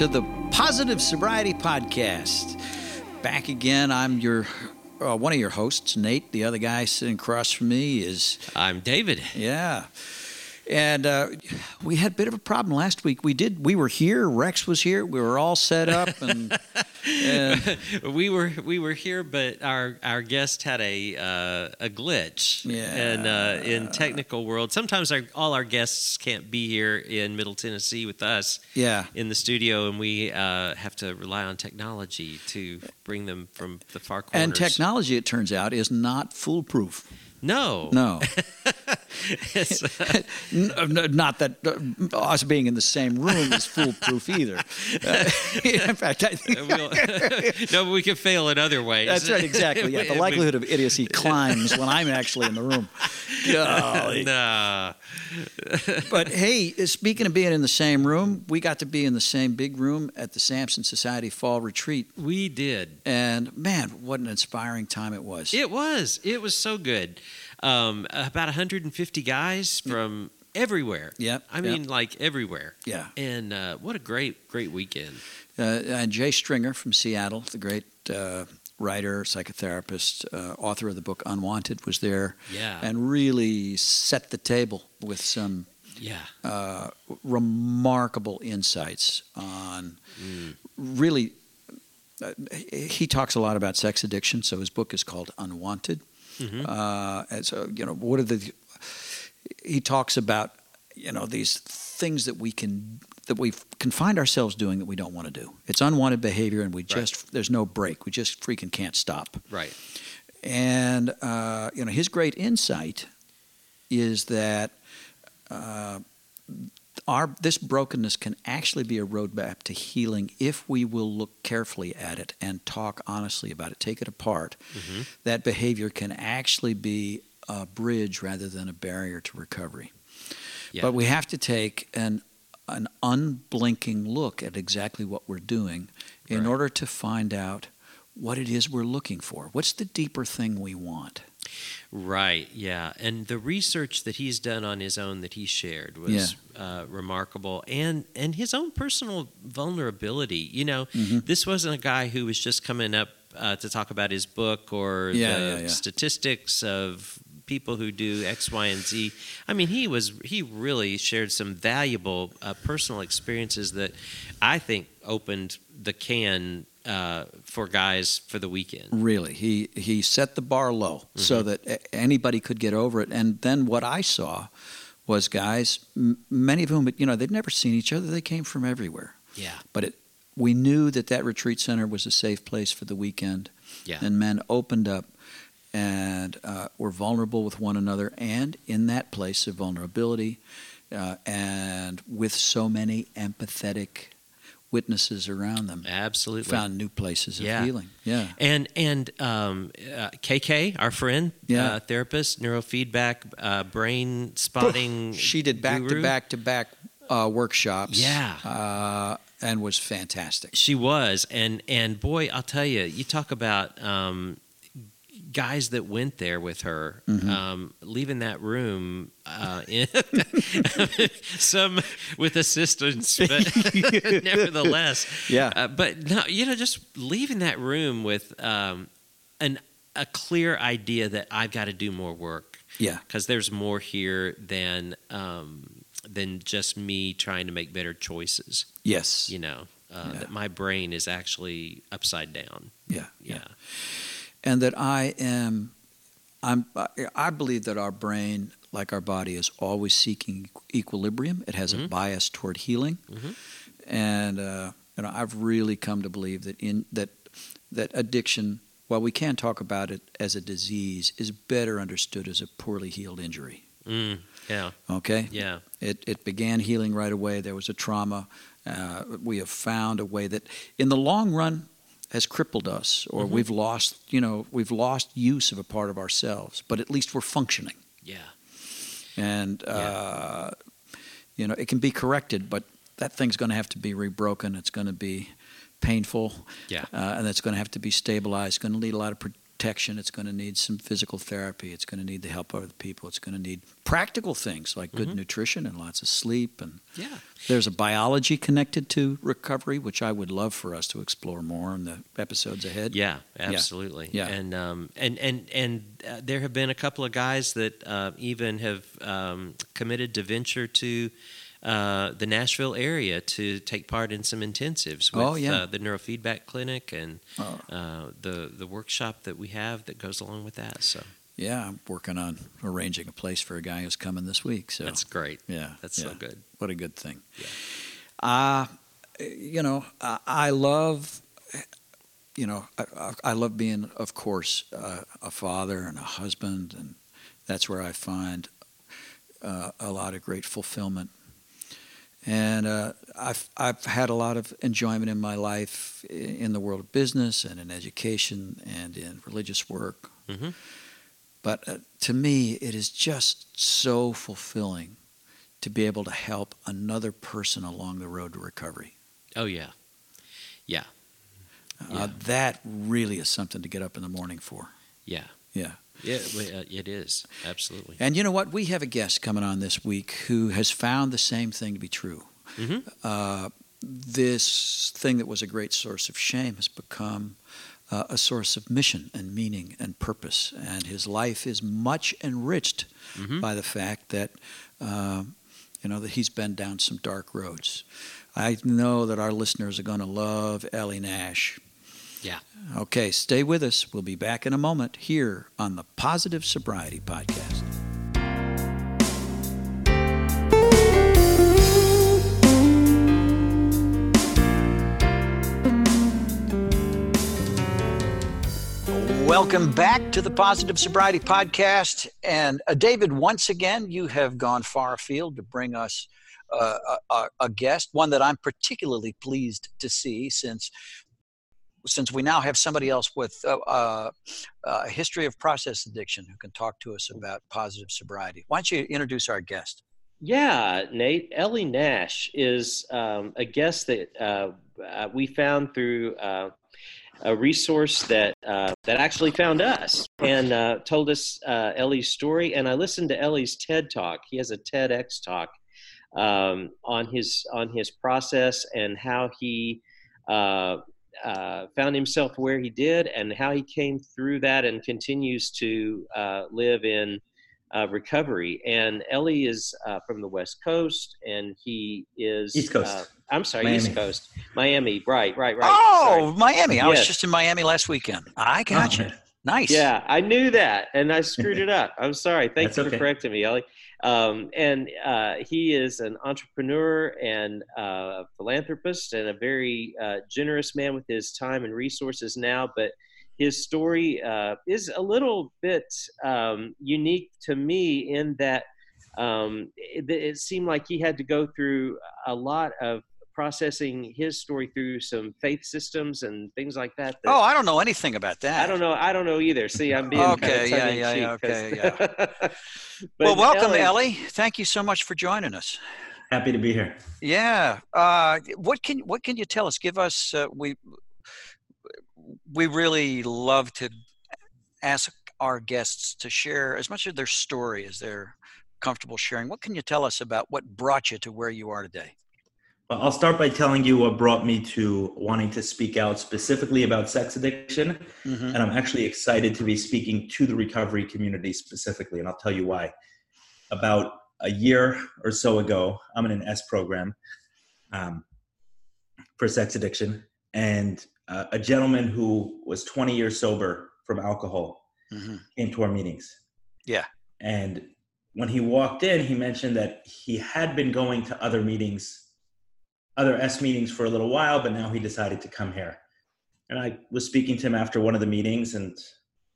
to the Positive Sobriety Podcast. Back again. I'm your uh, one of your hosts, Nate. The other guy sitting across from me is I'm David. yeah. And uh, we had a bit of a problem last week. We did. We were here. Rex was here. We were all set up, and, and we were we were here, but our our guest had a uh, a glitch. Yeah. And uh, in technical world, sometimes our, all our guests can't be here in Middle Tennessee with us yeah, in the studio, and we uh, have to rely on technology to bring them from the far corners. and technology, it turns out, is not foolproof. No. No, N- n- not that uh, us being in the same room is foolproof either. Uh, in fact, I think we'll- no, but we can fail in other ways. That's right, exactly. Yeah, the likelihood of idiocy climbs when I'm actually in the room. Golly. Nah. But hey, speaking of being in the same room, we got to be in the same big room at the Samson Society Fall Retreat. We did. And man, what an inspiring time it was. It was. It was so good. Um, about 150 guys from everywhere. Yep, I mean, like everywhere. Yeah. And uh, what a great, great weekend. Uh, and Jay Stringer from Seattle, the great uh, writer, psychotherapist, uh, author of the book Unwanted, was there Yeah. and really set the table with some yeah. uh, remarkable insights on Mm. really. Uh, he talks a lot about sex addiction, so his book is called Unwanted. Mhm. Uh, and so, you know, what are the? He talks about, you know, these things that we can that we can find ourselves doing that we don't want to do. It's unwanted behavior, and we just there's no break. We just freaking can't stop. Right. And uh, you know, his great insight is that uh, our this brokenness can actually be a roadmap to healing if we will look carefully at it and talk honestly about it, take it apart. Mhm. That behavior can actually be a bridge rather than a barrier to recovery. Yeah. But we have to take an an unblinking look at exactly what we're doing in Right. order to find out what it is we're looking for. What's the deeper thing we want? Right, yeah. And the research that he's done on his own that he shared was uh, remarkable. And, and his own personal vulnerability. You know, Mhm. this wasn't a guy who was just coming up uh, to talk about his book or Yeah, the yeah, yeah. statistics of people who do X, Y, and Z. I mean, he was he really shared some valuable uh, personal experiences that I think opened the can uh, for guys for the weekend. Really, he he set the bar low so that anybody could get over it. And then what I saw was guys, m- many of whom, you know, they'd never seen each other. They came from everywhere, Yeah, but it, we knew that that retreat center was a safe place for the weekend. yeah, and men opened up and uh, were vulnerable with one another and in that place of vulnerability uh, and with so many empathetic witnesses around them absolutely. found new places of Yeah. healing yeah And and um, uh, KK, our friend, Yeah. uh, therapist, neurofeedback, uh, brain spotting. she did back to guru. back to back uh, workshops Yeah. uh, and was fantastic She was, and and boy, I'll tell you, you talk about um, guys that went there with her, Mhm. um, leaving that room, uh, in, some with assistance, but nevertheless, yeah Uh, but no, you know, just leaving that room with um, an a clear idea that I've got to do more work yeah because there's more here than um, than just me trying to make better choices. yes You know, uh, Yeah. that my brain is actually upside down. Yeah, Yeah. And that I am, I'm, I believe that our brain, like our body, is always seeking equilibrium. It has a Mhm. bias toward healing, Mhm. and uh, you know, I've really come to believe that in that that addiction, while we can talk about it as a disease, is better understood as a poorly healed injury. Mm, yeah. Okay, Yeah. it it began healing right away. There was a trauma. Uh, we have found a way that, in the long run, has crippled us, or Mhm. we've lost. You know, we've lost use of a part of ourselves. But at least we're functioning, Yeah. and uh, you know, it can be corrected. But that thing's going to have to be rebroken. It's going to be painful, Yeah. uh, and it's going to have to be stabilized. It's going to need a lot of protection. It's going to need some physical therapy. It's going to need the help of other people. It's going to need practical things like good Mhm. nutrition and lots of sleep and Yeah. there's a biology connected to recovery, which I would love for us to explore more in the episodes ahead. Yeah, absolutely. Yeah. And um, and and and uh, there have been a couple of guys that uh, even have um, committed to venture to uh, the Nashville area to take part in some intensives with Oh, yeah. uh, the neurofeedback clinic and Oh. uh, the the workshop that we have that goes along with that. So Yeah, I'm working on arranging a place for a guy who's coming this week. So that's great. yeah, That's yeah. so good. What a good thing. Yeah. Uh, you know, I, love, you know, I, I- I love being, of course, uh, a father and a husband, and that's where I find uh, a lot of great fulfillment. And uh, I've I've had a lot of enjoyment in my life in the world of business and in education and in religious work. Mhm. But uh, to me, it is just so fulfilling to be able to help another person along the road to recovery. Oh yeah, yeah, Uh, Yeah. that really is something to get up in the morning for. yeah, Yeah. Yeah. uh, It is absolutely. And you know what? We have a guest coming on this week who has found the same thing to be true. hmm Uh, this thing that was a great source of shame has become uh, a source of mission and meaning and purpose. And his life is much enriched hmm by the fact that um, you know that he's been down some dark roads. I know that our listeners are going to love Ellie Nash. Yeah. Okay, stay with us. We'll be back in a moment here on the Positive Sobriety Podcast. Welcome back to the Positive Sobriety Podcast. And uh, David, once again, you have gone far afield to bring us uh, a, a, a guest, one that I'm particularly pleased to see since since we now have somebody else with uh, uh, a history of process addiction who can talk to us about positive sobriety. Why don't you introduce our guest? Yeah, Nate. Ellie Nash is um, a guest that uh, we found through a resource that uh, that actually found us and uh, told us uh, Ellie's story. And I listened to Ellie's TED talk. He has a TEDx talk um, on his on his process and how he. Uh, found himself where he did and how he came through that and continues to uh, live in uh, recovery. And Ellie is uh, from the West Coast, and he is East Coast. Uh, I'm sorry, Miami. East Coast, Miami. Right, right, right. oh, Miami. I was just in Miami last weekend. I got you. Oh, Nice. Yeah, I knew that, and I screwed it up. I'm sorry. Thank That's you for okay. correcting me, Ellie. Um, and uh, he is an entrepreneur and uh, philanthropist, and a very uh, generous man with his time and resources now. But his story uh, is a little bit um, unique to me in that um, it, it seemed like he had to go through a lot of processing his story through some faith systems and things like that. that Oh, I don't know anything about that. I don't know. I don't know either. See, I'm being Okay, kind of yeah, yeah, tongue-in-cheek well, But welcome, Ellie. Thank you so much for joining us. Happy to be here. Yeah. Uh, what can what can you tell us? Give us. Uh, we we really love to ask our guests to share as much of their story as they're comfortable sharing. What can you tell us about what brought you to where you are today? Well, I'll start by telling you what brought me to wanting to speak out specifically about sex addiction. Mm-hmm. And I'm actually excited to be speaking to the recovery community specifically. And I'll tell you why. About a year or so ago, I'm in an S program. Um, for sex addiction, and uh, a gentleman who was 20 years sober from alcohol hmm came to our meetings. Yeah. And when he walked in, he mentioned that he had been going to other meetings, other S meetings for a little while, but now he decided to come here. And I was speaking to him after one of the meetings, and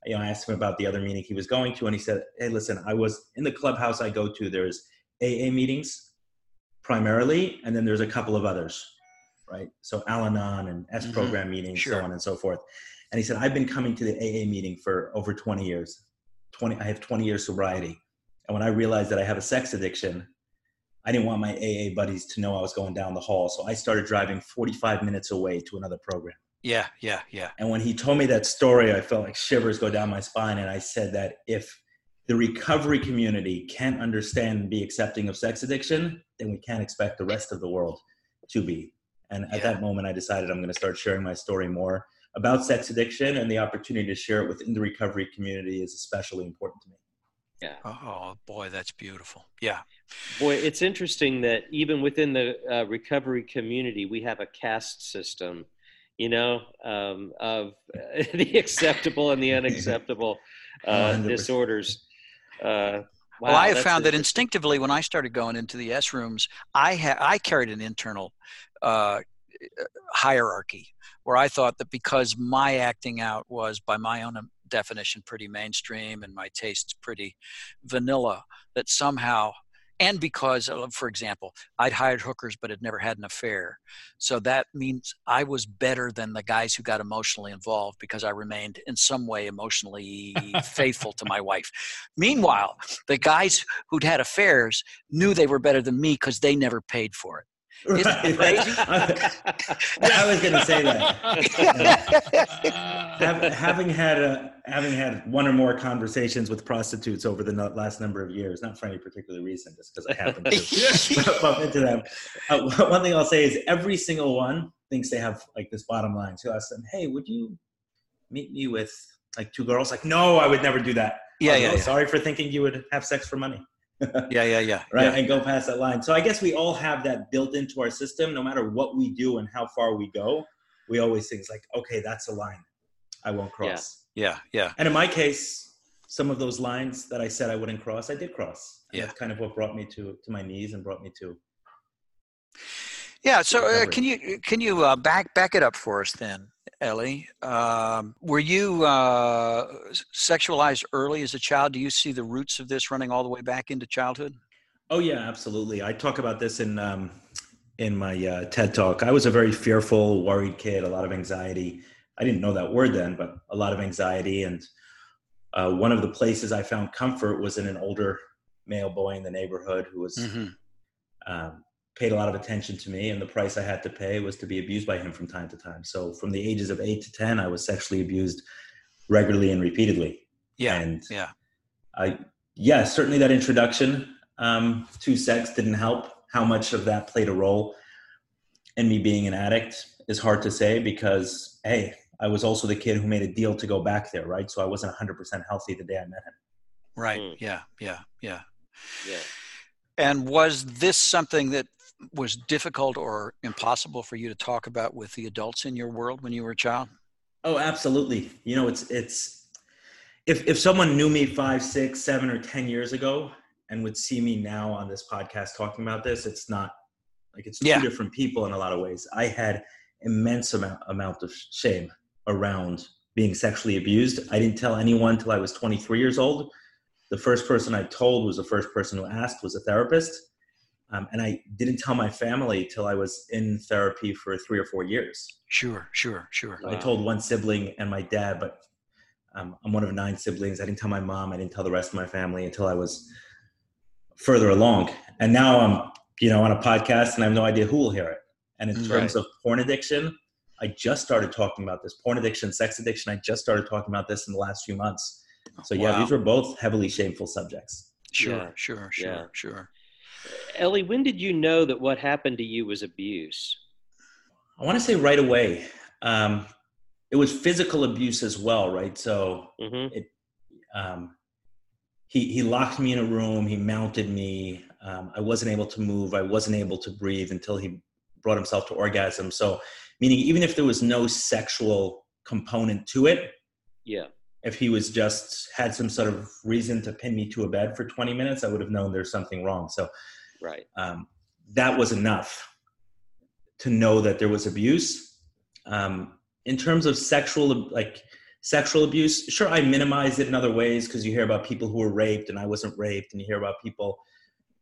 you know, I asked him about the other meeting he was going to, and he said, "Hey, listen, I was in the clubhouse I go to. There's AA meetings primarily, and then there's a couple of others, right? So Al-Anon and S Mhm. program meetings, Sure. so on and so forth." And he said, "I've been coming to the AA meeting for over 20 years. 20, I have 20 years sobriety, and when I realized that I have a sex addiction." I didn't want my AA buddies to know I was going down the hall, so I started driving 45 minutes away to another program. Yeah, yeah, yeah. And when he told me that story, I felt like shivers go down my spine. And I said that if the recovery community can't understand and be accepting of sex addiction, then we can't expect the rest of the world to be. And at Yeah. that moment, I decided I'm going to start sharing my story more about sex addiction, and the opportunity to share it within the recovery community is especially important to me. Yeah. Oh boy, that's beautiful. Yeah. Boy, it's interesting that even within the uh, recovery community, we have a caste system, you know, um, of uh, the acceptable and the unacceptable uh, disorders. Uh, well, I have found that instinctively when I started going into the S rooms, I ha- I carried an internal uh, hierarchy where I thought that because my acting out was by my own um, definition pretty mainstream and my tastes pretty vanilla, that somehow and because for example i'd hired hookers but had never had an affair. So that means i was better than the guys who got emotionally involved because i remained in some way emotionally faithful to my wife. Meanwhile the guys who'd had affairs knew they were better than me because they never paid for it Isn't crazy? I, was going to say that. Hav- having had a, having had one or more conversations with prostitutes over the last number of years, not for any particular reason, just because I happen to bump into them. Uh, one thing I'll say is every single one thinks they have like this bottom line. So I ask them, "Hey, would you meet me with like two girls?" Like, no, I would never do that. yeah "Oh, yeah no, yeah Sorry for thinking you would have sex for money. Yeah yeah yeah right yeah. and go past that line. So i guess we all have that built into our system. No matter what we do and how far we go we always think it's like okay that's a line i won't cross. Yeah yeah. And in my case some of those lines that i said i wouldn't cross i did cross. And Yeah. that's kind of what brought me to to my knees and brought me to Yeah. So uh, can you can you uh, back back it up for us then, Ellie? Um, were you uh, sexualized early as a child? Do you see the roots of this running all the way back into childhood? Oh yeah, absolutely. I talk about this in um, in my uh, TED talk. I was a very fearful, worried kid. A lot of anxiety. I didn't know that word then, but a lot of anxiety. And uh, one of the places I found comfort was in an older male boy in the neighborhood who was Mm-hmm. um, paid a lot of attention to me, and the price I had to pay was to be abused by him from time to time. So from the ages of eight to ten, I was sexually abused regularly and repeatedly. Yeah. And yeah. I yeah, certainly that introduction um, to sex didn't help. How much of that played a role in me being an addict is hard to say because hey, I was also the kid who made a deal to go back there, right? So I wasn't 100% healthy the day I met him. Right. Mm. Yeah. Yeah. Yeah. yeah. And was this something that was difficult or impossible for you to talk about with the adults in your world when you were a child? Oh, absolutely. You know, it's it's if if someone knew me five, six, seven, or ten years ago and would see me now on this podcast talking about this, it's not like it's two Yeah. different people in a lot of ways. I had immense amount amount of shame around being sexually abused. I didn't tell anyone till I was 23 years old. The first person I told was the first person who asked was a therapist. Um, and I didn't tell my family till I was in therapy for three or four years. Sure. Sure. Sure. I Wow. told one sibling and my dad, but um, I'm one of nine siblings. I didn't tell my mom. I didn't tell the rest of my family until I was further along. And now I'm, you know, on a podcast and I have no idea who will hear it. And in Mm, terms of porn addiction, I just started talking about this. Porn addiction, sex addiction. I just started talking about this in the last few months. So yeah, Wow. these were both heavily shameful subjects. Sure. Yeah. Sure. Sure. Yeah. Sure. Ellie, when did you know that what happened to you was abuse? I want to say right away. Um, it was physical abuse as well, right? So hmm um, he he locked me in a room. He mounted me. Um, I wasn't able to move. I wasn't able to breathe until he brought himself to orgasm. So, meaning even if there was no sexual component to it, yeah. If he was just had some sort of reason to pin me to a bed for 20 minutes, I would have known there's something wrong. So, right. Um, that was enough to know that there was abuse. Um, in terms of sexual, like sexual abuse, sure, I minimize it in other ways because you hear about people who were raped and I wasn't raped, and you hear about people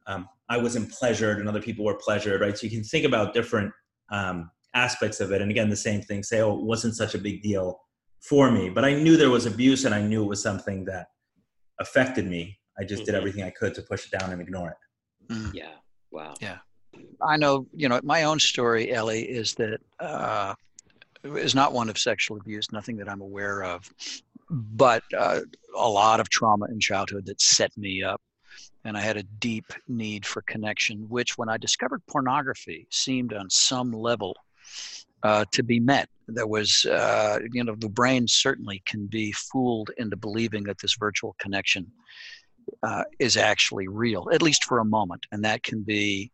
um, I wasn't pleasured and other people were pleasured, right? So you can think about different um, aspects of it. And again, the same thing, say, oh, it wasn't such a big deal for me, but I knew there was abuse and I knew it was something that affected me. I just mm-hmm. did everything I could to push it down and ignore it. Mm. Yeah. Wow. Yeah. I know, you know, my own story, Ellie, is that uh, is not one of sexual abuse, nothing that I'm aware of, but uh, a lot of trauma in childhood that set me up and I had a deep need for connection, which when I discovered pornography seemed on some level uh, to be met. There was, uh, you know, the brain certainly can be fooled into believing that this virtual connection uh, is actually real, at least for a moment. And that can be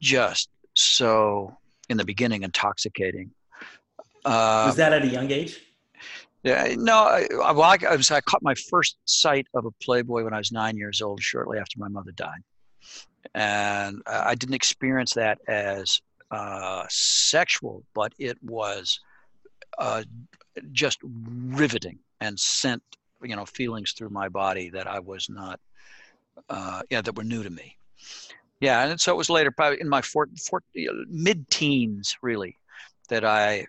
just so, in the beginning, intoxicating. was that at a young age? Yeah, no. I, well, I, I, was, I caught my first sight of a Playboy when I was nine years old, shortly after my mother died, and I didn't experience that as uh, sexual, but it was uh, just riveting and sent you know feelings through my body that I was not, uh, yeah, that were new to me. Yeah, and so it was later, probably in my four, four, mid-teens, really, that I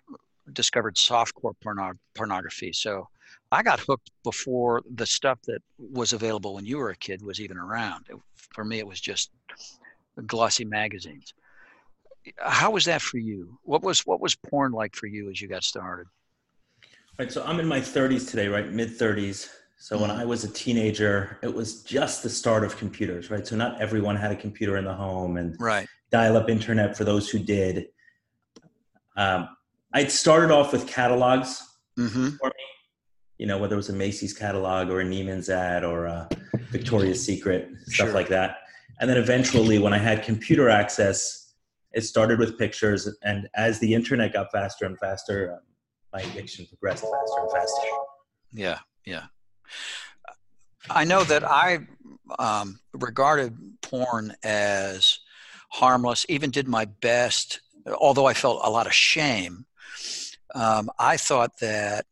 discovered softcore porno- pornography. So I got hooked before the stuff that was available when you were a kid was even around. It, for me, it was just glossy magazines. How was that for you? What was what was porn like for you as you got started? Right. So I'm in my 30s today, right? Mid 30s. So mm-hmm. when I was a teenager, it was just the start of computers, right? So not everyone had a computer in the home and right. dial-up internet for those who did. Um, I'd started off with catalogs mm-hmm. for me, you know, whether it was a Macy's catalog or a Neiman's ad or a Victoria's Secret, stuff sure. like that. And then eventually, when I had computer access, it started with pictures. And as the internet got faster and faster, um, my addiction progressed faster and faster. Yeah, yeah. I know that I um, regarded porn as harmless, even did my best, although I felt a lot of shame um, I thought that,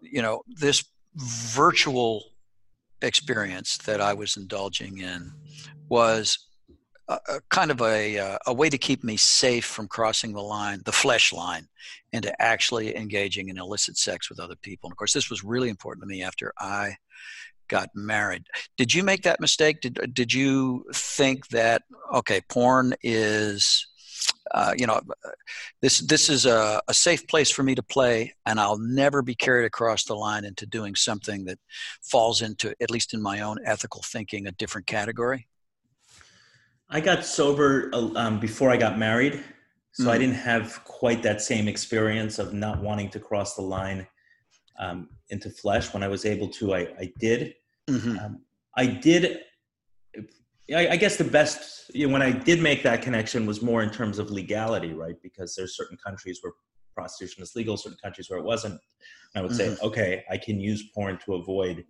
you know, this virtual experience that I was indulging in was a, kind of a, uh, a way to keep me safe from crossing the line, the flesh line, into actually engaging in illicit sex with other people. And of course, this was really important to me after I got married. Did you make that mistake? Did did you think that okay, porn is uh, you know, this this is a, a, safe place for me to play, and I'll never be carried across the line into doing something that falls into, at least in my own ethical thinking, a different category. I got sober uh, um, before I got married, so mm-hmm. I didn't have quite that same experience of not wanting to cross the line um, into flesh. When I was able to, I, I did. Mm-hmm. Um, I did I, I guess the best you know, when I did make that connection was more in terms of legality, right? Because there's certain countries where prostitution is legal, certain countries where it wasn't. I would say, mm-hmm. okay, I can use porn to avoid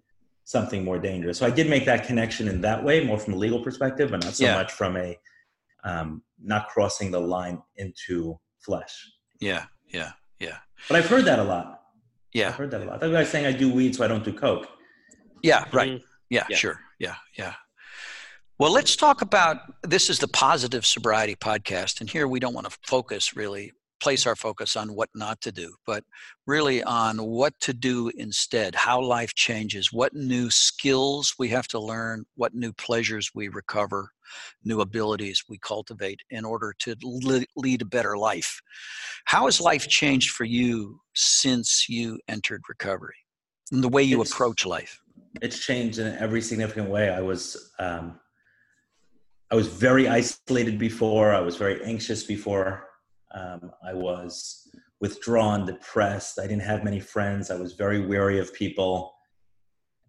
something more dangerous. So I did make that connection in that way, more from a legal perspective, but not so yeah. much from a um, not crossing the line into flesh. Yeah, yeah, yeah. But I've heard that a lot. Yeah, I've heard that a lot. That guy's saying I do weed, so I don't do coke. Yeah, right. Mm-hmm. Yeah, yeah, sure. Yeah, yeah. Well, let's talk about this is the positive sobriety podcast. And here we don't want to focus really, place our focus on what not to do, but really on what to do instead, how life changes, what new skills we have to learn, what new pleasures we recover, new abilities we cultivate in order to lead a better life. How has life changed for you since you entered recovery and the way you it's, approach life? It's changed in every significant way. I was, um, I was very isolated before. I was very anxious before. Um, I was withdrawn, depressed. I didn't have many friends. I was very wary of people.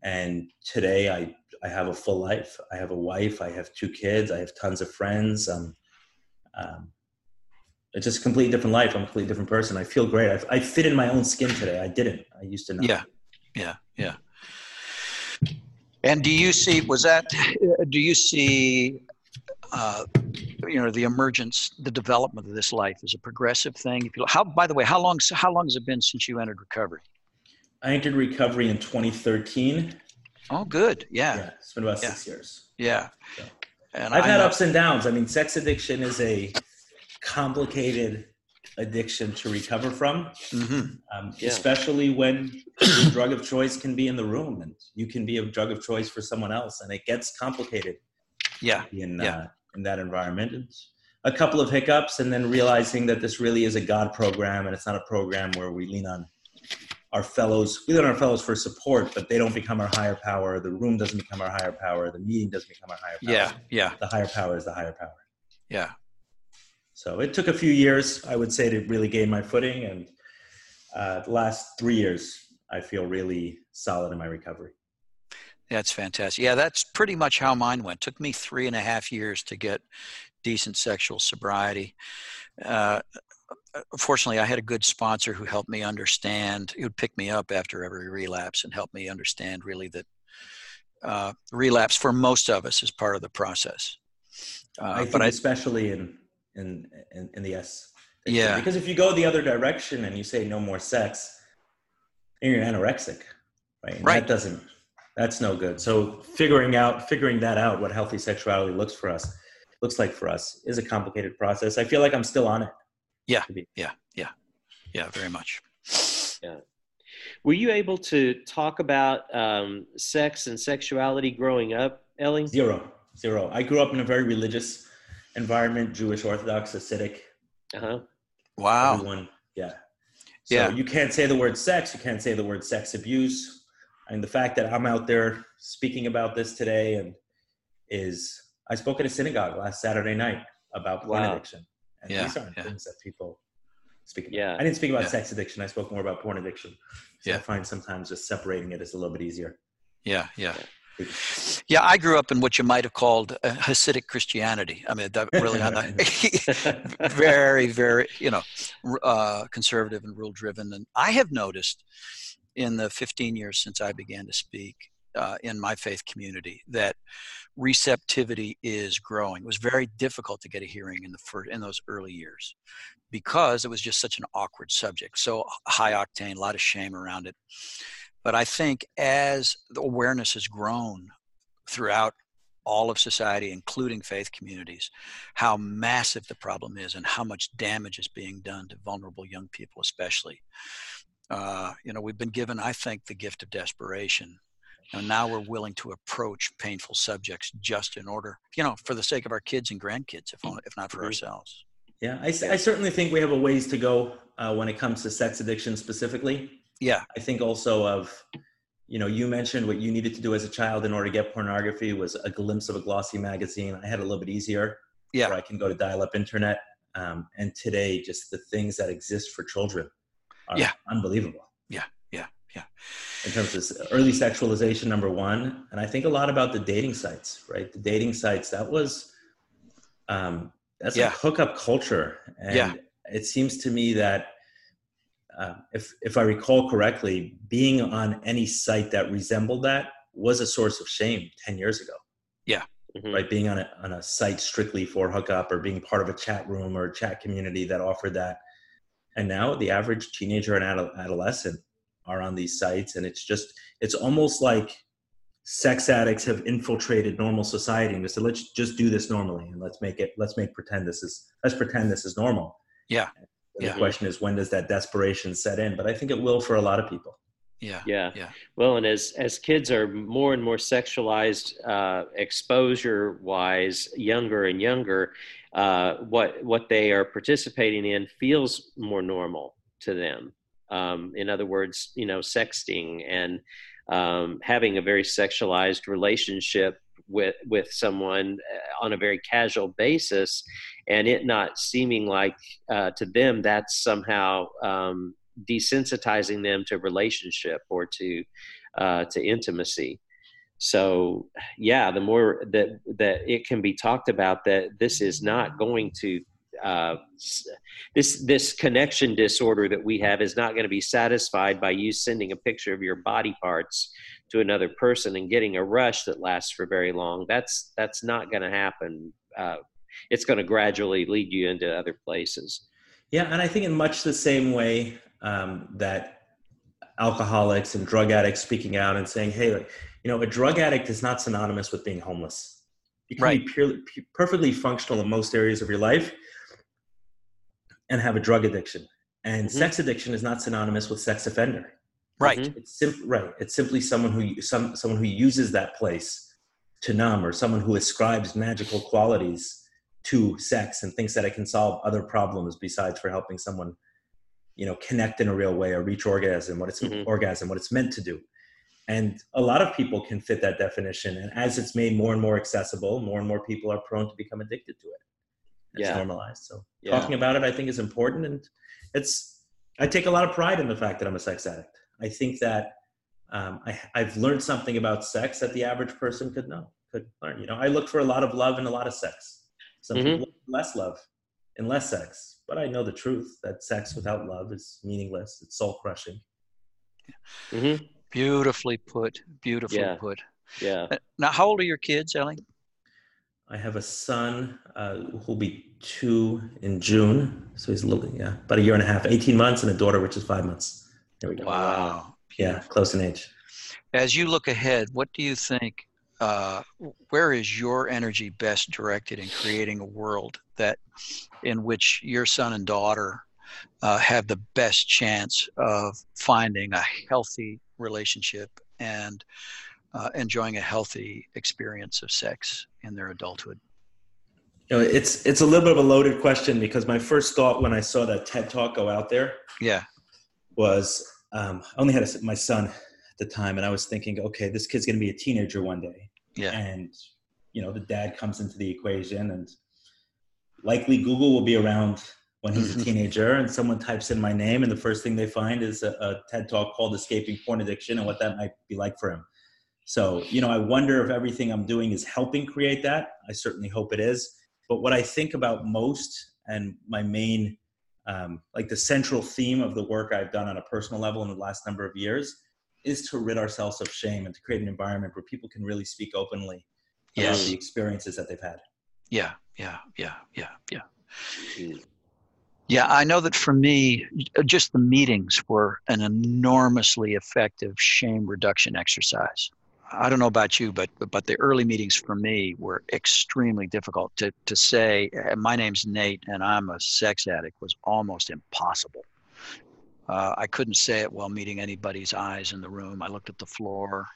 And today I, I have a full life. I have a wife. I have two kids. I have tons of friends. Um, um, it's just a completely different life. I'm a completely different person. I feel great. I, I fit in my own skin today. I didn't. I used to not. Yeah, yeah, yeah. And do you see? Was that? Do you see? Uh, you know, the emergence, the development of this life is a progressive thing. If you, how, by the way, how long? How long has it been since you entered recovery? I entered recovery in 2013. Oh, good. Yeah. Yeah, it's been about Yeah. six years. Yeah. Yeah. And I've I had know- ups and downs. I mean, sex addiction is a complicated addiction to recover from, Mhm. um, Yeah. especially when the drug of choice can be in the room and you can be a drug of choice for someone else, and it gets complicated Yeah. in Yeah. uh, in that environment. It's a couple of hiccups, and then realizing that this really is a God program, and it's not a program where we lean on our fellows. We lean on our fellows for support, but they don't become our higher power. The room doesn't become our higher power. The meeting doesn't become our higher power. Yeah. Yeah. The higher power is the higher power. Yeah. So it took a few years, I would say, to really gain my footing. And uh, the last three years, I feel really solid in my recovery. That's fantastic. Yeah, that's pretty much how mine went. Took me three and a half years to get decent sexual sobriety. Uh, fortunately, I had a good sponsor who helped me understand. He would pick me up after every relapse and help me understand really that uh, relapse for most of us is part of the process. Uh, I think but I, especially in, in, in, in the S. Yeah. Because if you go the other direction and you say no more sex, then you're anorexic, right? And Right. That doesn't, that's no good. So figuring out, figuring that out, what healthy sexuality looks for us, looks like for us is a complicated process. I feel like I'm still on it. Yeah. yeah be- yeah, very much. yeah Were you able to talk about um, sex and sexuality growing up, Ellie? Zero, zero. I grew up in a very religious environment, Jewish Orthodox, Hasidic. Uh huh. Wow. Everyone, yeah. So Yeah. you can't say the word sex. You can't say the word sex abuse. And the fact that I'm out there speaking about this today and is I spoke at a synagogue last Saturday night about porn Wow. addiction. And Yeah, these aren't yeah. things that people speak about. Yeah. I didn't speak about Yeah. sex addiction. I spoke more about porn addiction. So Yeah. I find sometimes just separating it is a little bit easier. Yeah, yeah. Yeah, I grew up in what you might have called uh, Hasidic Christianity. I mean, that really on the very, very, you know, uh, conservative and rule driven. And I have noticed in the 15 years since I began to speak uh, in my faith community that receptivity is growing. It was very difficult to get a hearing in the first, in those early years because it was just such an awkward subject. So high octane, a lot of shame around it. But I think as the awareness has grown throughout all of society, including faith communities, how massive the problem is and how much damage is being done to vulnerable young people, especially. Uh, you know, we've been given, I think, the gift of desperation. And now we're willing to approach painful subjects just in order, you know, for the sake of our kids and grandkids, if, only, if not for ourselves. Yeah, I certainly think we have a ways to go uh, when it comes to sex addiction specifically. Yeah, I think also of, you know, you mentioned what you needed to do as a child in order to get pornography was a glimpse of a glossy magazine. I had a little bit easier. Yeah. Where I can go to dial-up internet. Um, and today, just the things that exist for children are Yeah. unbelievable. Yeah, yeah, yeah. In terms of early sexualization, number one, and I think a lot about the dating sites, right? The dating sites that was, um, that's Yeah. like hookup culture, and Yeah. it seems to me that uh, if if I recall correctly, being on any site that resembled that was a source of shame ten years ago, Mhm. right? Being on a on a site strictly for hookup, or being part of a chat room or a chat community that offered that, and now the average teenager and adol- adolescent are on these sites, and it's just it's almost like sex addicts have infiltrated normal society and just said, let's just do this normally and let's make it let's make pretend this is let's pretend this is normal. Yeah. And Yeah. The question is when does that desperation set in? But I think it will for a lot of people. Yeah. Yeah. Yeah. Well, and as as kids are more and more sexualized, uh, exposure wise, younger and younger, uh, what what they are participating in feels more normal to them. Um, in other words, you know, sexting and um, having a very sexualized relationship with with someone uh, on a very casual basis, and it not seeming like uh, to them that's somehow um, desensitizing them to relationship or to uh, to intimacy. So yeah, the more that that it can be talked about that this is not going to uh, this this connection disorder that we have is not going to be satisfied by you sending a picture of your body parts to another person and getting a rush that lasts for very long. That's that's not going to happen. Uh, it's going to gradually lead you into other places. Yeah, and I think in much the same way um, that alcoholics and drug addicts speaking out and saying, "Hey, like, you know, a drug addict is not synonymous with being homeless. You can Right. be purely, perfectly functional in most areas of your life and have a drug addiction. And Mhm. sex addiction is not synonymous with sex offender. Right. It's sim- right. It's simply someone who some someone who uses that place to numb, or someone who ascribes magical qualities to sex and thinks that it can solve other problems besides for helping someone, you know, connect in a real way or reach orgasm. What it's Mhm. orgasm, what it's meant to do. And a lot of people can fit that definition. And as it's made more and more accessible, more and more people are prone to become addicted to it. It's Yeah. normalized. So Yeah. talking about it, I think, is important. And it's, I take a lot of pride in the fact that I'm a sex addict. I think that um, I, I've learned something about sex that the average person could know, could learn. You know, I look for a lot of love and a lot of sex. Some Mhm. people less love and less sex, but I know the truth that sex without love is meaningless. It's soul crushing. hmm Beautifully put. Beautifully Yeah. put. Yeah. Uh, Now, how old are your kids, Ellie? I have a son uh, who'll be two in June, so he's a little, yeah, about a year and a half, 18 months, and a daughter which is five months. There we go. Wow. Yeah, close in age. As you look ahead, what do you think? Uh, where is your energy best directed in creating a world that, in which your son and daughter uh, have the best chance of finding a healthy relationship and uh, enjoying a healthy experience of sex in their adulthood? You know, it's it's a little bit of a loaded question because my first thought when I saw that TED talk go out there Yeah. was um, I only had a, my son at the time, and I was thinking, okay, this kid's going to be a teenager one day, Yeah. and you know, the dad comes into the equation, and likely Google will be around when he's a Mhm. teenager, and someone types in my name, and the first thing they find is a, a TED talk called "Escaping Porn Addiction" and what that might be like for him. So, you know, I wonder if everything I'm doing is helping create that. I certainly hope it is. But what I think about most, and my main, um, like the central theme of the work I've done on a personal level in the last number of years, is to rid ourselves of shame and to create an environment where people can really speak openly about the experiences that they've had. Yeah. Yeah. Yeah. Yeah. Yeah. Mm. Yeah, I know that for me, just the meetings were an enormously effective shame reduction exercise. I don't know about you, but but the early meetings for me were extremely difficult. To to say "Uh, my name's Nate and I'm a sex addict was almost impossible. Uh, I couldn't say it while meeting anybody's eyes in the room. I looked at the floor.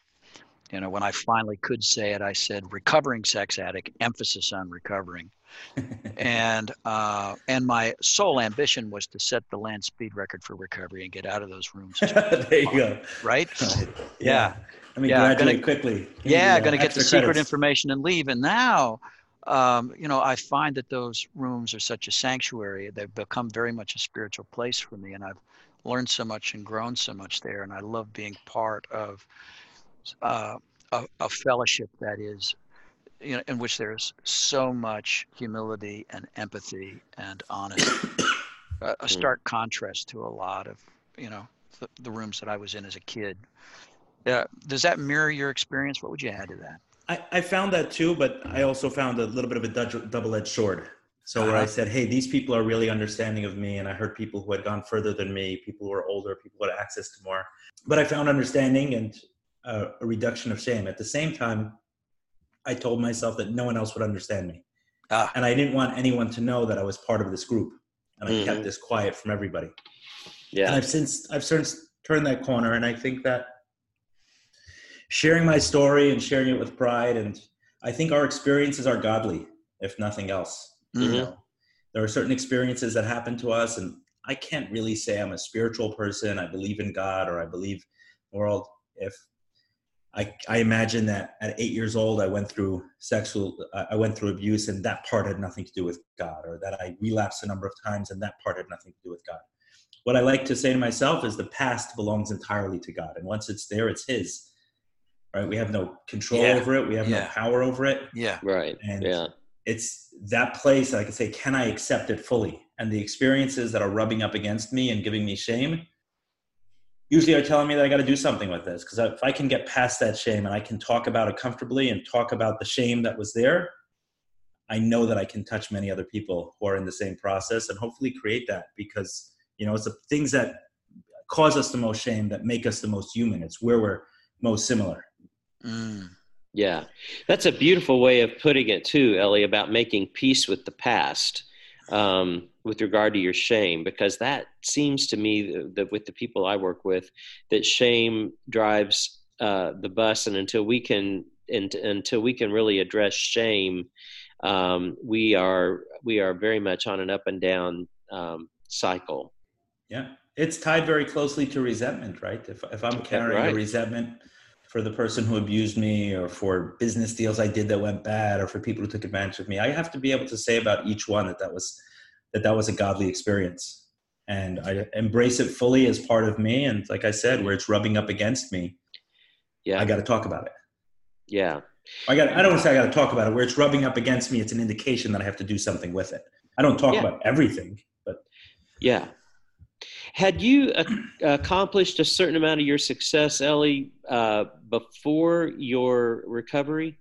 You know, when I finally could say it, I said recovering sex addict, emphasis on recovering and uh, and my sole ambition was to set the land speed record for recovery and get out of those rooms. as quick as there you go. right? Yeah. I mean, Yeah, graduate gonna- quickly. Give Yeah, the, uh, going to get the secret credits. information and leave. And now, um, you know, I find that those rooms are such a sanctuary. They've become very much a spiritual place for me, and I've learned so much and grown so much there. And I love being part of uh, a, a fellowship that is, you know, in which there's so much humility and empathy and honesty. a, a stark contrast to a lot of, you know, the, the rooms that I was in as a kid. Yeah, does that mirror your experience? What would you add to that? I, I found that too, but I also found a little bit of a double-edged sword. So where I Uh-huh. said, "Hey, these people are really understanding of me," and I heard people who had gone further than me, people who were older, people who had access to more. But I found understanding and uh, a reduction of shame. At the same time, I told myself that no one else would understand me, Ah. and I didn't want anyone to know that I was part of this group, and I Mhm. kept this quiet from everybody. And Yeah. I've since I've since turned that corner, and I think that sharing my story and sharing it with pride, and I think our experiences are godly, if nothing else. You Mhm. know, there are certain experiences that happen to us, and I can't really say I'm a spiritual person. I believe in God or I believe the world. If I, I imagine that at eight years old, I went through sexual, I went through abuse, and that part had nothing to do with God, or that I relapsed a number of times, and that part had nothing to do with God what I like to say to myself is the past belongs entirely to God. And once it's there, it's His. Right? We have no control Yeah. over it. We have no power over it. Yeah. Right. And yeah. it's that place that I can say, can I accept it fully? And the experiences that are rubbing up against me and giving me shame usually are telling me that I got to do something with this. Because if I can get past that shame and I can talk about it comfortably and talk about the shame that was there, I know that I can touch many other people who are in the same process and hopefully create that because, you know, it's the things that cause us the most shame that make us the most human. It's where we're most similar. Mm. Yeah, that's a beautiful way of putting it too, Ellie, about making peace with the past um, with regard to your shame, because that seems to me that with the people I work with, that shame drives uh, the bus, and until we can, and, until we can really address shame, um, we are we are very much on an up and down um, cycle. Yeah, it's tied very closely to resentment, right? If if I'm carrying right. a resentment for the person who abused me or for business deals I did that went bad or for people who took advantage of me. I have to be able to say about each one that that was that that was a godly experience and I embrace it fully as part of me and like I said where it's rubbing up against me. Yeah. I got to talk about it. Yeah. I got I don't want to say I got to talk about it where it's rubbing up against me it's an indication that I have to do something with it. I don't talk yeah. about everything, but yeah. Had you uh, accomplished a certain amount of your success, Ellie, uh, before your recovery?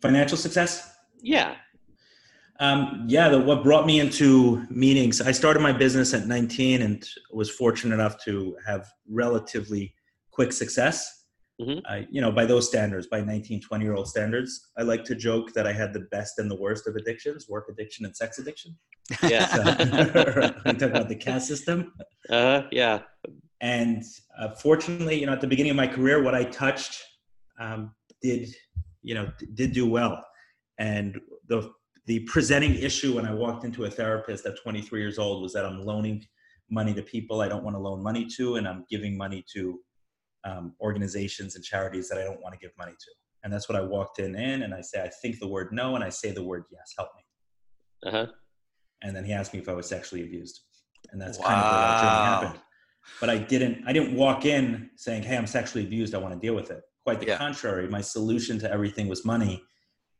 Financial success? Yeah. Um, yeah, the, what brought me into meetings, I started my business at 19 and was fortunate enough to have relatively quick success. Mm-hmm. I, you know, by those standards, by 19, 20 year old standards, I like to joke that I had the best and the worst of addictions work addiction and sex addiction. Yeah. so, we talk about the caste system. Uh, yeah. And uh, fortunately, you know, at the beginning of my career, what I touched um, did, you know, did do well. And the the presenting issue when I walked into a therapist at 23 years old was that I'm loaning money to people I don't want to loan money to, and I'm giving money to um, organizations and charities that I don't want to give money to. And that's what I walked in in, and I say, I think the word no, and I say the word yes, help me. Uh-huh. And then he asked me if I was sexually abused, and that's wow. kind of where that journey happened. But I didn't, I didn't walk in saying, "Hey, I'm sexually abused. I want to deal with it." Quite the yeah. contrary. My solution to everything was money,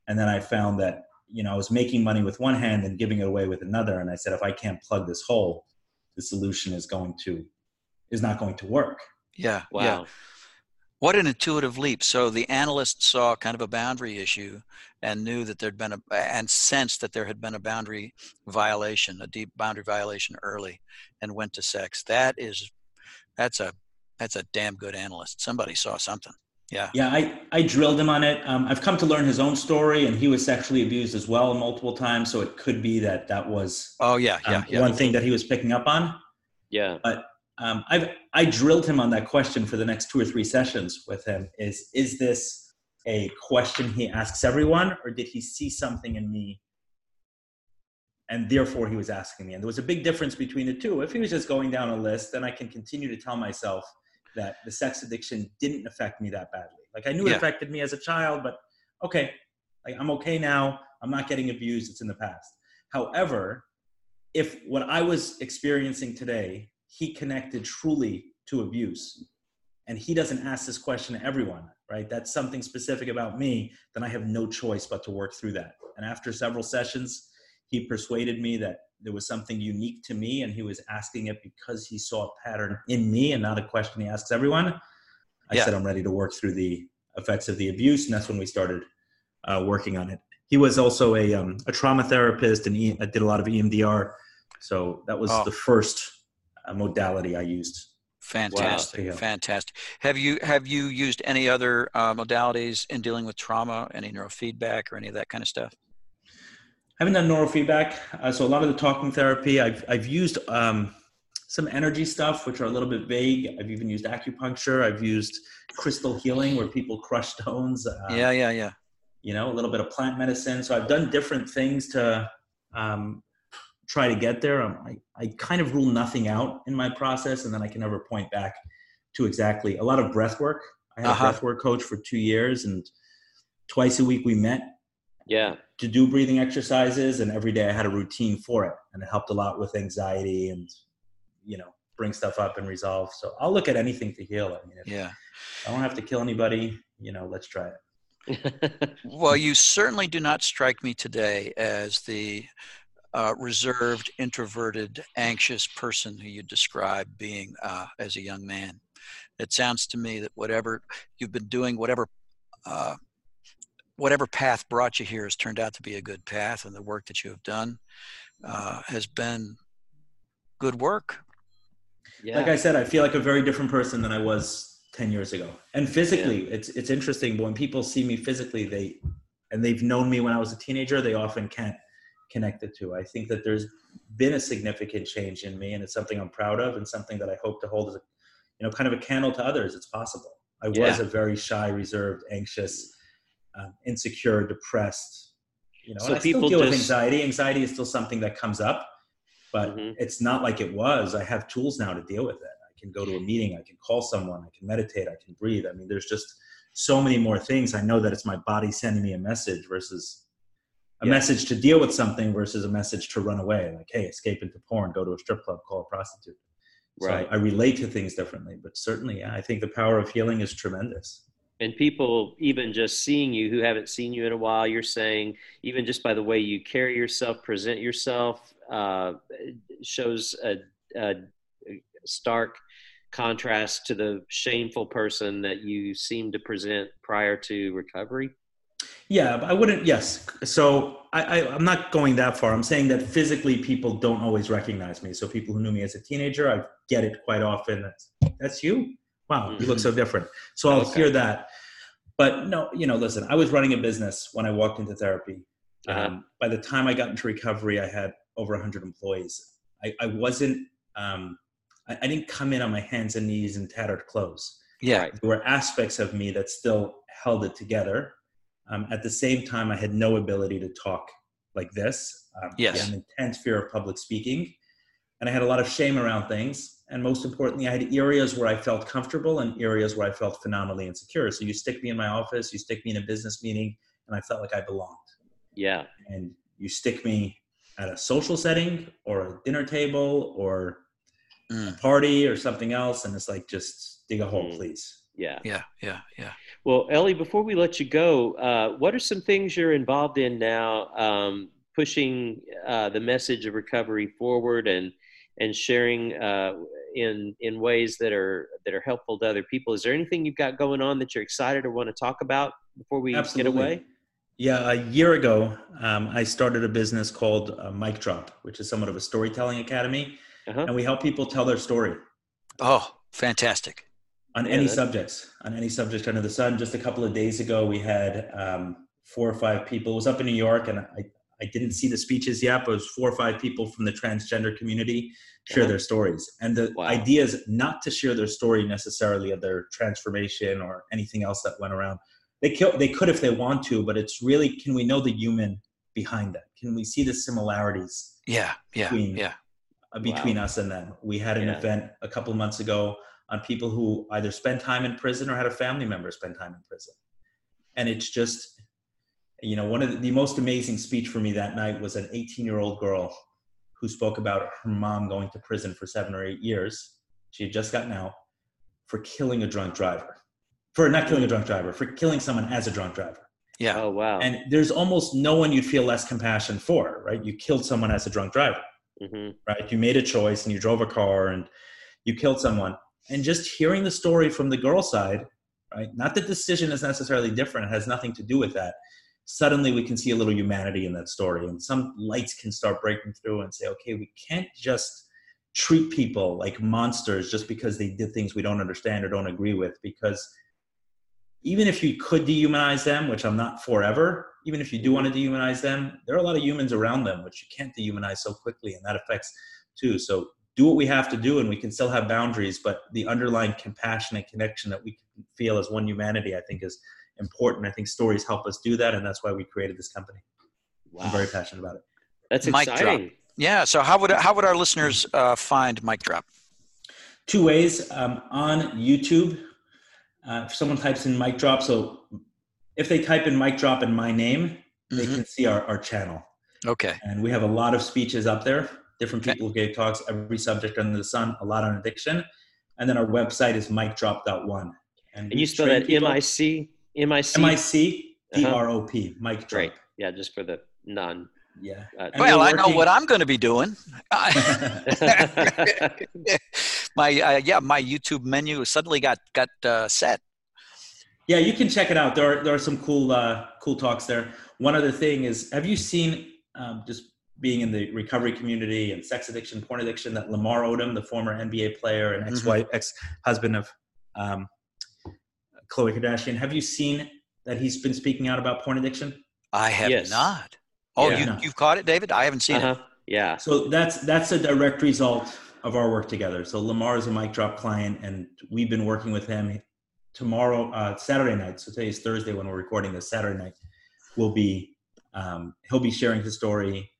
and then I found that you know I was making money with one hand and giving it away with another, and I said, if I can't plug this hole, the solution is going to is not going to work. Yeah. Wow. Yeah. What an intuitive leap. So the analyst saw kind of a boundary issue and knew that there'd been a, and sensed that there had been a boundary violation, a deep boundary violation early and went to sex. That is, that's a, that's a damn good analyst. Somebody saw something. Yeah. Yeah. I, I drilled him on it. Um, I've come to learn his own story and he was sexually abused as well multiple times. So it could be that that was, oh yeah, yeah, um, yeah. one thing that he was picking up on. Yeah. But um, I've I drilled him on that question for the next two or three sessions with him. Is is this a question he asks everyone, or did he see something in me, and therefore he was asking me? And there was a big difference between the two. If he was just going down a list, then I can continue to tell myself that the sex addiction didn't affect me that badly. Like I knew it yeah. affected me as a child, but okay, like I'm okay now. I'm not getting abused. It's in the past. However, if what I was experiencing today he connected truly to abuse. And he doesn't ask this question to everyone right? That's something specific about me then i have no choice but to work through that. And after several sessions he persuaded me that there was something unique to me and he was asking it because he saw a pattern in me and not a question he asks everyone. I yeah. said i'm ready to work through the effects of the abuse and that's when we started uh, working on it. He was also a, um, a trauma therapist and he did a lot of emdr so that was oh. the first modality I used. Fantastic, wow. fantastic. Have you have you used any other uh, modalities in dealing with trauma? Any neurofeedback or any of that kind of stuff? I haven't done neurofeedback, uh, so a lot of the talking therapy. I've I've used um, some energy stuff, which are a little bit vague. I've even used acupuncture. I've used crystal healing, where people crush stones. Uh, yeah, yeah, yeah. You know, a little bit of plant medicine. So I've done different things to um, try to get there. Um, I, I kind of rule nothing out in my process, and then I can never point back to exactly a lot of breath work. I had uh-huh. a breath work coach for two years, and twice a week we met. Yeah. To do breathing exercises, and every day I had a routine for it, and it helped a lot with anxiety and you know bring stuff up and resolve. So I'll look at anything to heal. I mean, yeah, I don't have to kill anybody. You know, let's try it. well, you certainly do not strike me today as the uh, reserved, introverted, anxious person who you describe being uh, as a young man. It sounds to me that whatever you've been doing, whatever uh, whatever path brought you here has turned out to be a good path, and the work that you have done uh, has been good work. Yeah. Like I said, I feel like a very different person than I was 10 years ago. And physically, yeah. it's it's interesting when people see me physically, they and they've known me when I was a teenager, they often can't connect to. I think that there's been a significant change in me and it's something I'm proud of and something that I hope to hold as a you know kind of a candle to others. It's possible. I yeah. was a very shy, reserved, anxious, um, insecure, depressed. You know, so people still deal just... with anxiety. Anxiety is still something that comes up, but mm-hmm. it's not like it was. I have tools now to deal with it. I can go to a meeting. I can call someone. I can meditate. I can breathe. I mean, there's just so many more things. I know that it's my body sending me a message versus a yeah. message to deal with something versus a message to run away. Like, hey, escape into porn, go to a strip club, call a prostitute. Right. So I relate to things differently, but certainly, yeah, I think the power of healing is tremendous and people even just seeing you who haven't seen you in a while you're saying even just by the way you carry yourself present yourself uh, shows a, a, stark contrast to the shameful person that you seem to present prior to recovery yeah i wouldn't yes so I, I i'm not going that far i'm saying that physically people don't always recognize me so people who knew me as a teenager i get it quite often that's that's you wow, mm-hmm. you look so mm-hmm. different. So I'll okay. hear that. But no, you know, listen, I was running a business when I walked into therapy. Uh-huh. Um, by the time I got into recovery, I had over 100 employees. I, I wasn't, um, I, I, didn't come in on my hands and knees in tattered clothes. Yeah. There were aspects of me that still held it together. Um, at the same time, I had no ability to talk like this. Um, yes. I had an intense fear of public speaking. And I had a lot of shame around things and most importantly, I had areas where I felt comfortable and areas where I felt phenomenally insecure. So you stick me in my office, you stick me in a business meeting, and I felt like I belonged. Yeah. And you stick me at a social setting or a dinner table or mm. a party or something else, and it's like just dig a hole, mm. please. Yeah. Yeah. Yeah. Yeah. Well, Ellie, before we let you go, uh, what are some things you're involved in now, um, pushing uh, the message of recovery forward and and sharing uh, in in ways that are that are helpful to other people. Is there anything you've got going on that you're excited or want to talk about before we Absolutely. get away? Yeah, a year ago, um, I started a business called uh, Mic Drop, which is somewhat of a storytelling academy, uh-huh. and we help people tell their story. Oh, fantastic! On yeah, any that's... subjects, on any subject under the sun. Just a couple of days ago, we had um, four or five people. It was up in New York, and I, I didn't see the speeches yet, but it was four or five people from the transgender community share uh-huh. their stories. And the wow. idea is not to share their story necessarily of their transformation or anything else that went around. They kill, they could if they want to, but it's really can we know the human behind that? Can we see the similarities? Yeah, yeah, between, yeah. Uh, between wow. us and them. We had an yeah. event a couple months ago on people who either spent time in prison or had a family member spend time in prison. And it's just you know, one of the, the most amazing speech for me that night was an 18 year old girl who spoke about her mom going to prison for seven or eight years. She had just gotten out for killing a drunk driver, for not killing a drunk driver, for killing someone as a drunk driver. Yeah. Oh, wow. And there's almost no one you'd feel less compassion for, right? You killed someone as a drunk driver, mm-hmm. right? You made a choice and you drove a car and you killed someone. And just hearing the story from the girl side, right? Not that decision is necessarily different, it has nothing to do with that suddenly we can see a little humanity in that story and some lights can start breaking through and say okay we can't just treat people like monsters just because they did things we don't understand or don't agree with because even if you could dehumanize them which i'm not forever even if you do want to dehumanize them there are a lot of humans around them which you can't dehumanize so quickly and that affects too so do what we have to do and we can still have boundaries but the underlying compassion and connection that we feel as one humanity i think is important. I think stories help us do that, and that's why we created this company. Wow. I'm very passionate about it. That's exciting. Yeah. So how would how would our listeners uh, find Mic Drop? Two ways um, on YouTube. Uh, if someone types in Mic Drop, so if they type in Mic Drop and my name, mm-hmm. they can see our, our channel. Okay. And we have a lot of speeches up there. Different people okay. gave talks, every subject under the sun, a lot on addiction. And then our website is micdrop.one. And, and you spell that M I C M-I-C? M-I-C, D R O P, Mic Drop. Great. Yeah, just for the non. Yeah. Uh, well, we're I know what I'm going to be doing. my uh, yeah, my YouTube menu suddenly got got uh, set. Yeah, you can check it out. There are there are some cool uh, cool talks there. One other thing is, have you seen um, just being in the recovery community and sex addiction, porn addiction, that Lamar Odom, the former NBA player and Mm-hmm. ex-wife, ex-husband of um, Khloe Kardashian, have you seen that he's been speaking out about porn addiction? I have Yes. not. Oh, Yeah. you No. you've caught it, David? I haven't seen Uh-huh. Yeah. So that's that's a direct result of our work together. So Lamar is a mic drop client, and we've been working with him. Tomorrow, uh, Saturday night. So today is Thursday when we're recording this. Saturday night, will be um, he'll be sharing his story.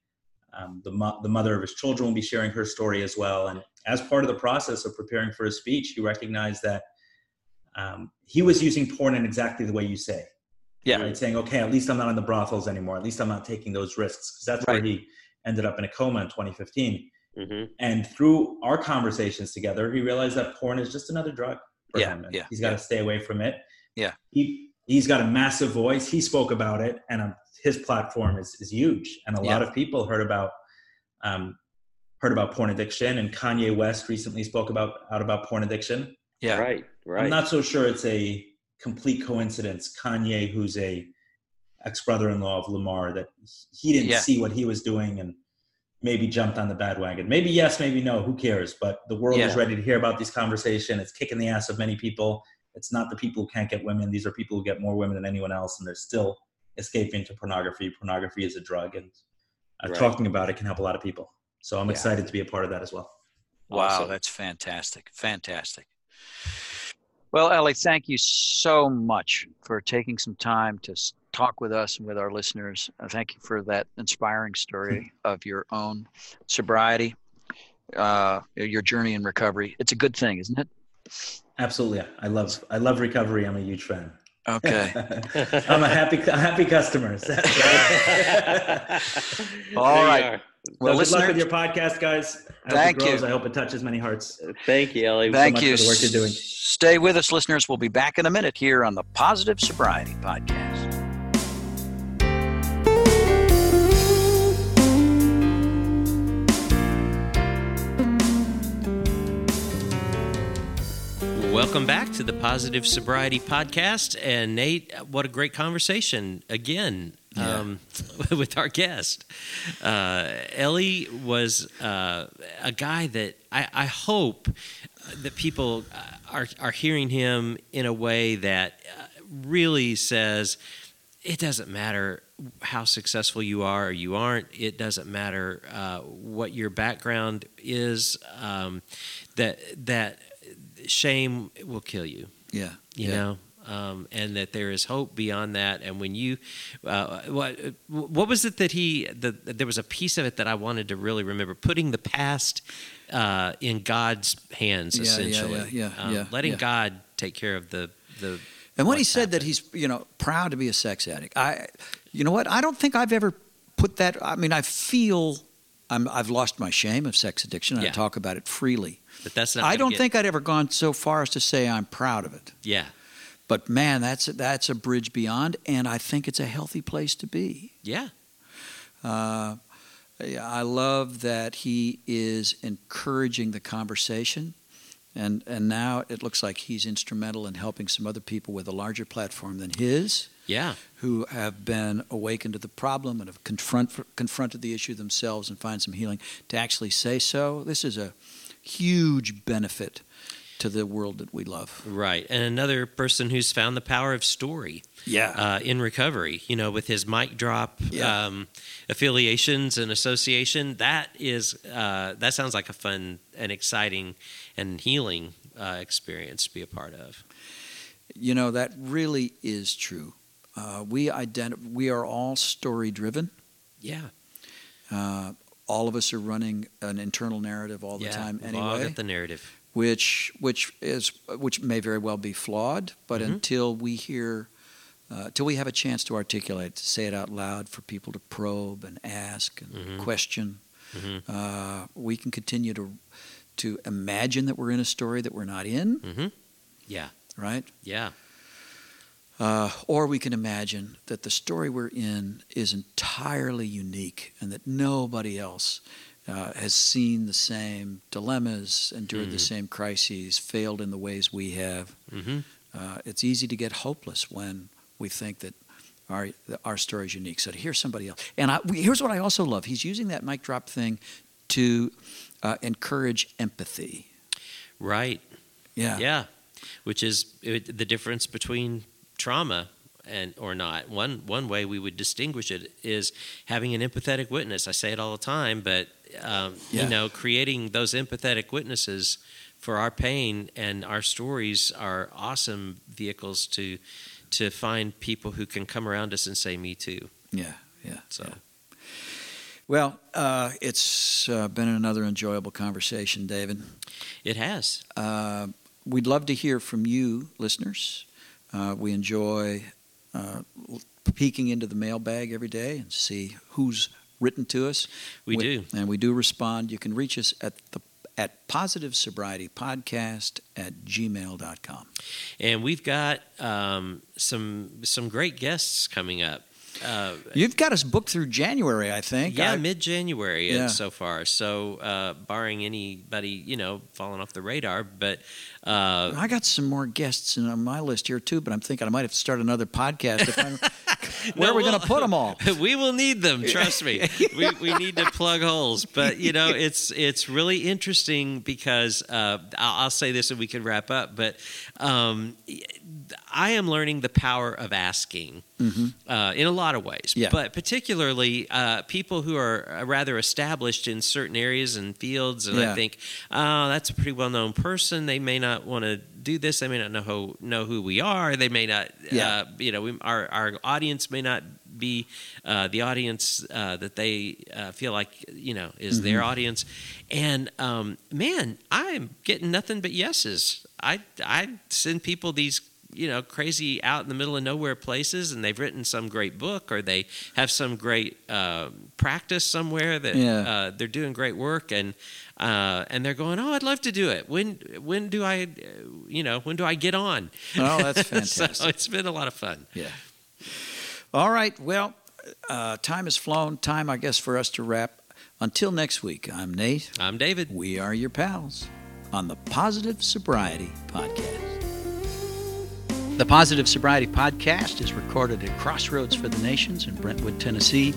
Um, the mo- the mother of his children will be sharing her story as well. And as part of the process of preparing for his speech, he recognized that um, he was using porn in exactly the way you say Yeah. right? Saying, okay, at least I'm not in the brothels anymore. At least I'm not taking those risks. Because that's where he ended up in a coma in 2015. hmm And through our conversations together, he realized that porn is just another drug for Yeah, him. And yeah, he's got to stay away from it. Yeah. He he's got a massive voice. He spoke about it, and um, his platform is is huge. And a lot Yeah. of people heard about um, heard about porn addiction. And Kanye West recently spoke about out about porn addiction. Yeah. Right. Right. I'm not so sure it's a complete coincidence. Kanye, who's a ex brother-in-law of Lamar, that he didn't Yeah. see what he was doing and maybe jumped on the bad wagon. Maybe yes, maybe no. Who cares? But the world is ready to hear about this conversation. It's kicking the ass of many people. It's not the people who can't get women. These are people who get more women than anyone else, and they're still escaping to pornography. Pornography is a drug, and uh, Right. talking about it can help a lot of people. So I'm Yeah. excited to be a part of that as well. Wow, Awesome. that's fantastic. Fantastic. Well, Ellie, thank you so much for taking some time to talk with us and with our listeners. Uh, thank you for that inspiring story of your own sobriety, uh, your journey in recovery. It's a good thing, isn't it? Absolutely, I love I love recovery. I'm a huge fan. Okay. I'm a happy a happy customer. So- All There right. are. Well, so good luck with your podcast, guys. I hope Thank it grows. you. I hope it touches many hearts. Thank you, Ellie. thank much you. for the work you're doing. Stay with us, listeners. We'll be back in a minute here on the Positive Sobriety Podcast. Welcome back to the Positive Sobriety Podcast. And Nate, what a great conversation again um, with our guest. Uh, Ellie was uh, a guy that I, I hope that people uh, are, are hearing him in a way that uh, really says, it doesn't matter how successful you are or you aren't. It doesn't matter uh, what your background is. Um, that that shame will kill you. Yeah. You know. Um, and that there is hope beyond that. And when you, uh, what what was it that he? The, there was a piece of it that I wanted to really remember: putting the past uh, in God's hands, Yeah, yeah, essentially. yeah, yeah, Um, yeah, letting yeah. God take care of the the. And when he said that he's, you know, proud to be a sex addict, I, you know what? I don't think I've ever put that. I mean, I feel I'm, I've lost my shame of sex addiction. Yeah. I talk about it freely. But that's not. I don't get- think I'd ever gone so far as to say I'm proud of it. Yeah. But man, that's that's a bridge beyond, and I think it's a healthy place to be. Yeah. Uh, I love that he is encouraging the conversation, and and now it looks like he's instrumental in helping some other people with a larger platform than his, Yeah. who have been awakened to the problem and have confront confronted the issue themselves and find some healing. To actually say so, this is a huge benefit to the world that we love. Right. And another person who's found the power of story Yeah, uh, in recovery, you know, with his mic drop Yeah. um, affiliations and association. That is, uh, that sounds like a fun and exciting and healing uh, experience to be a part of. you know that really is true. Uh, we identi- We are all story driven. Yeah. All of us are running an internal narrative all the yeah. time all anyway, got the narrative. which which is which may very well be flawed. But Mhm. until we hear, uh, till we have a chance to articulate, to say it out loud for people to probe and ask and Mhm. question, hmm uh, we can continue to to imagine that we're in a story that we're not in. hmm Yeah. Right. Yeah. Uh, or we can imagine that the story we're in is entirely unique and that nobody else uh, has seen the same dilemmas, endured the Mm. same crises, failed in the ways we have. hmm Uh, it's easy to get hopeless when we think that our our story is unique. So to hear somebody else, and I, we, here's what I also love: he's using that mic drop thing to uh, encourage empathy. Right. Yeah, Yeah, which is it, the difference between trauma and or not. One one way we would distinguish it is having an empathetic witness. I say it all the time, but um, Yeah. you know, creating those empathetic witnesses for our pain and our stories are awesome vehicles to to find people who can come around us and say, "Me too." yeah, yeah. So. yeah. Well, uh, it's uh, been another enjoyable conversation, David. It has. Uh, we'd love to hear from you, listeners. Uh, we enjoy uh, peeking into the mailbag every day and see who's written to us. We do. and we do respond. You can reach us at the at positive sobriety podcast at gmail.com. And we've got um, some some great guests coming up. Uh, You've got us booked through January, I think. Yeah, mid January Yeah. so far. So, uh, barring anybody, you know, falling off the radar, but uh, I got some more guests on my list here too, but I'm thinking I might have to start another podcast. If I'm, where No, are we going we'll- to put them all? we will need them. Trust me, we, we need to plug holes. But you know, it's it's really interesting because uh, I'll, I'll say this and we can wrap up. But um, I am learning the power of asking. Uh, in a lot of ways, Yeah. but particularly uh, people who are uh, rather established in certain areas and fields, and Yeah. I think, oh, that's a pretty well-known person. They may not want to do this. They may not know who know who we are. They may not, Yeah. uh, you know, we, our our audience may not be uh, the audience uh, that they uh, feel like you know is their Mm-hmm. audience. And um, man, I'm getting nothing but yeses. I I send people these you know crazy out in the middle of nowhere places, and they've written some great book or they have some great uh, practice somewhere that Yeah. uh, they're doing great work and. Uh, and they're going, oh, I'd love to do it. When when do I, you know, when do I get on? Oh, that's fantastic so it's been a lot of fun. Yeah. All right. Well, uh, time has flown. Time, I guess, for us to wrap. Until next week, I'm Nate. I'm David. We are your pals on the Positive Sobriety Podcast. The Positive Sobriety Podcast is recorded at Crossroads for the Nations in Brentwood, Tennessee.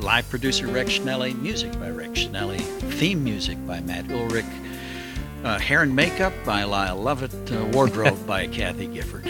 Live producer Rex Schnelly, music by Rex Schnelly, theme music by Matt Ulrich, uh, hair and makeup by Lyle Lovett, uh, wardrobe by Kathy Gifford.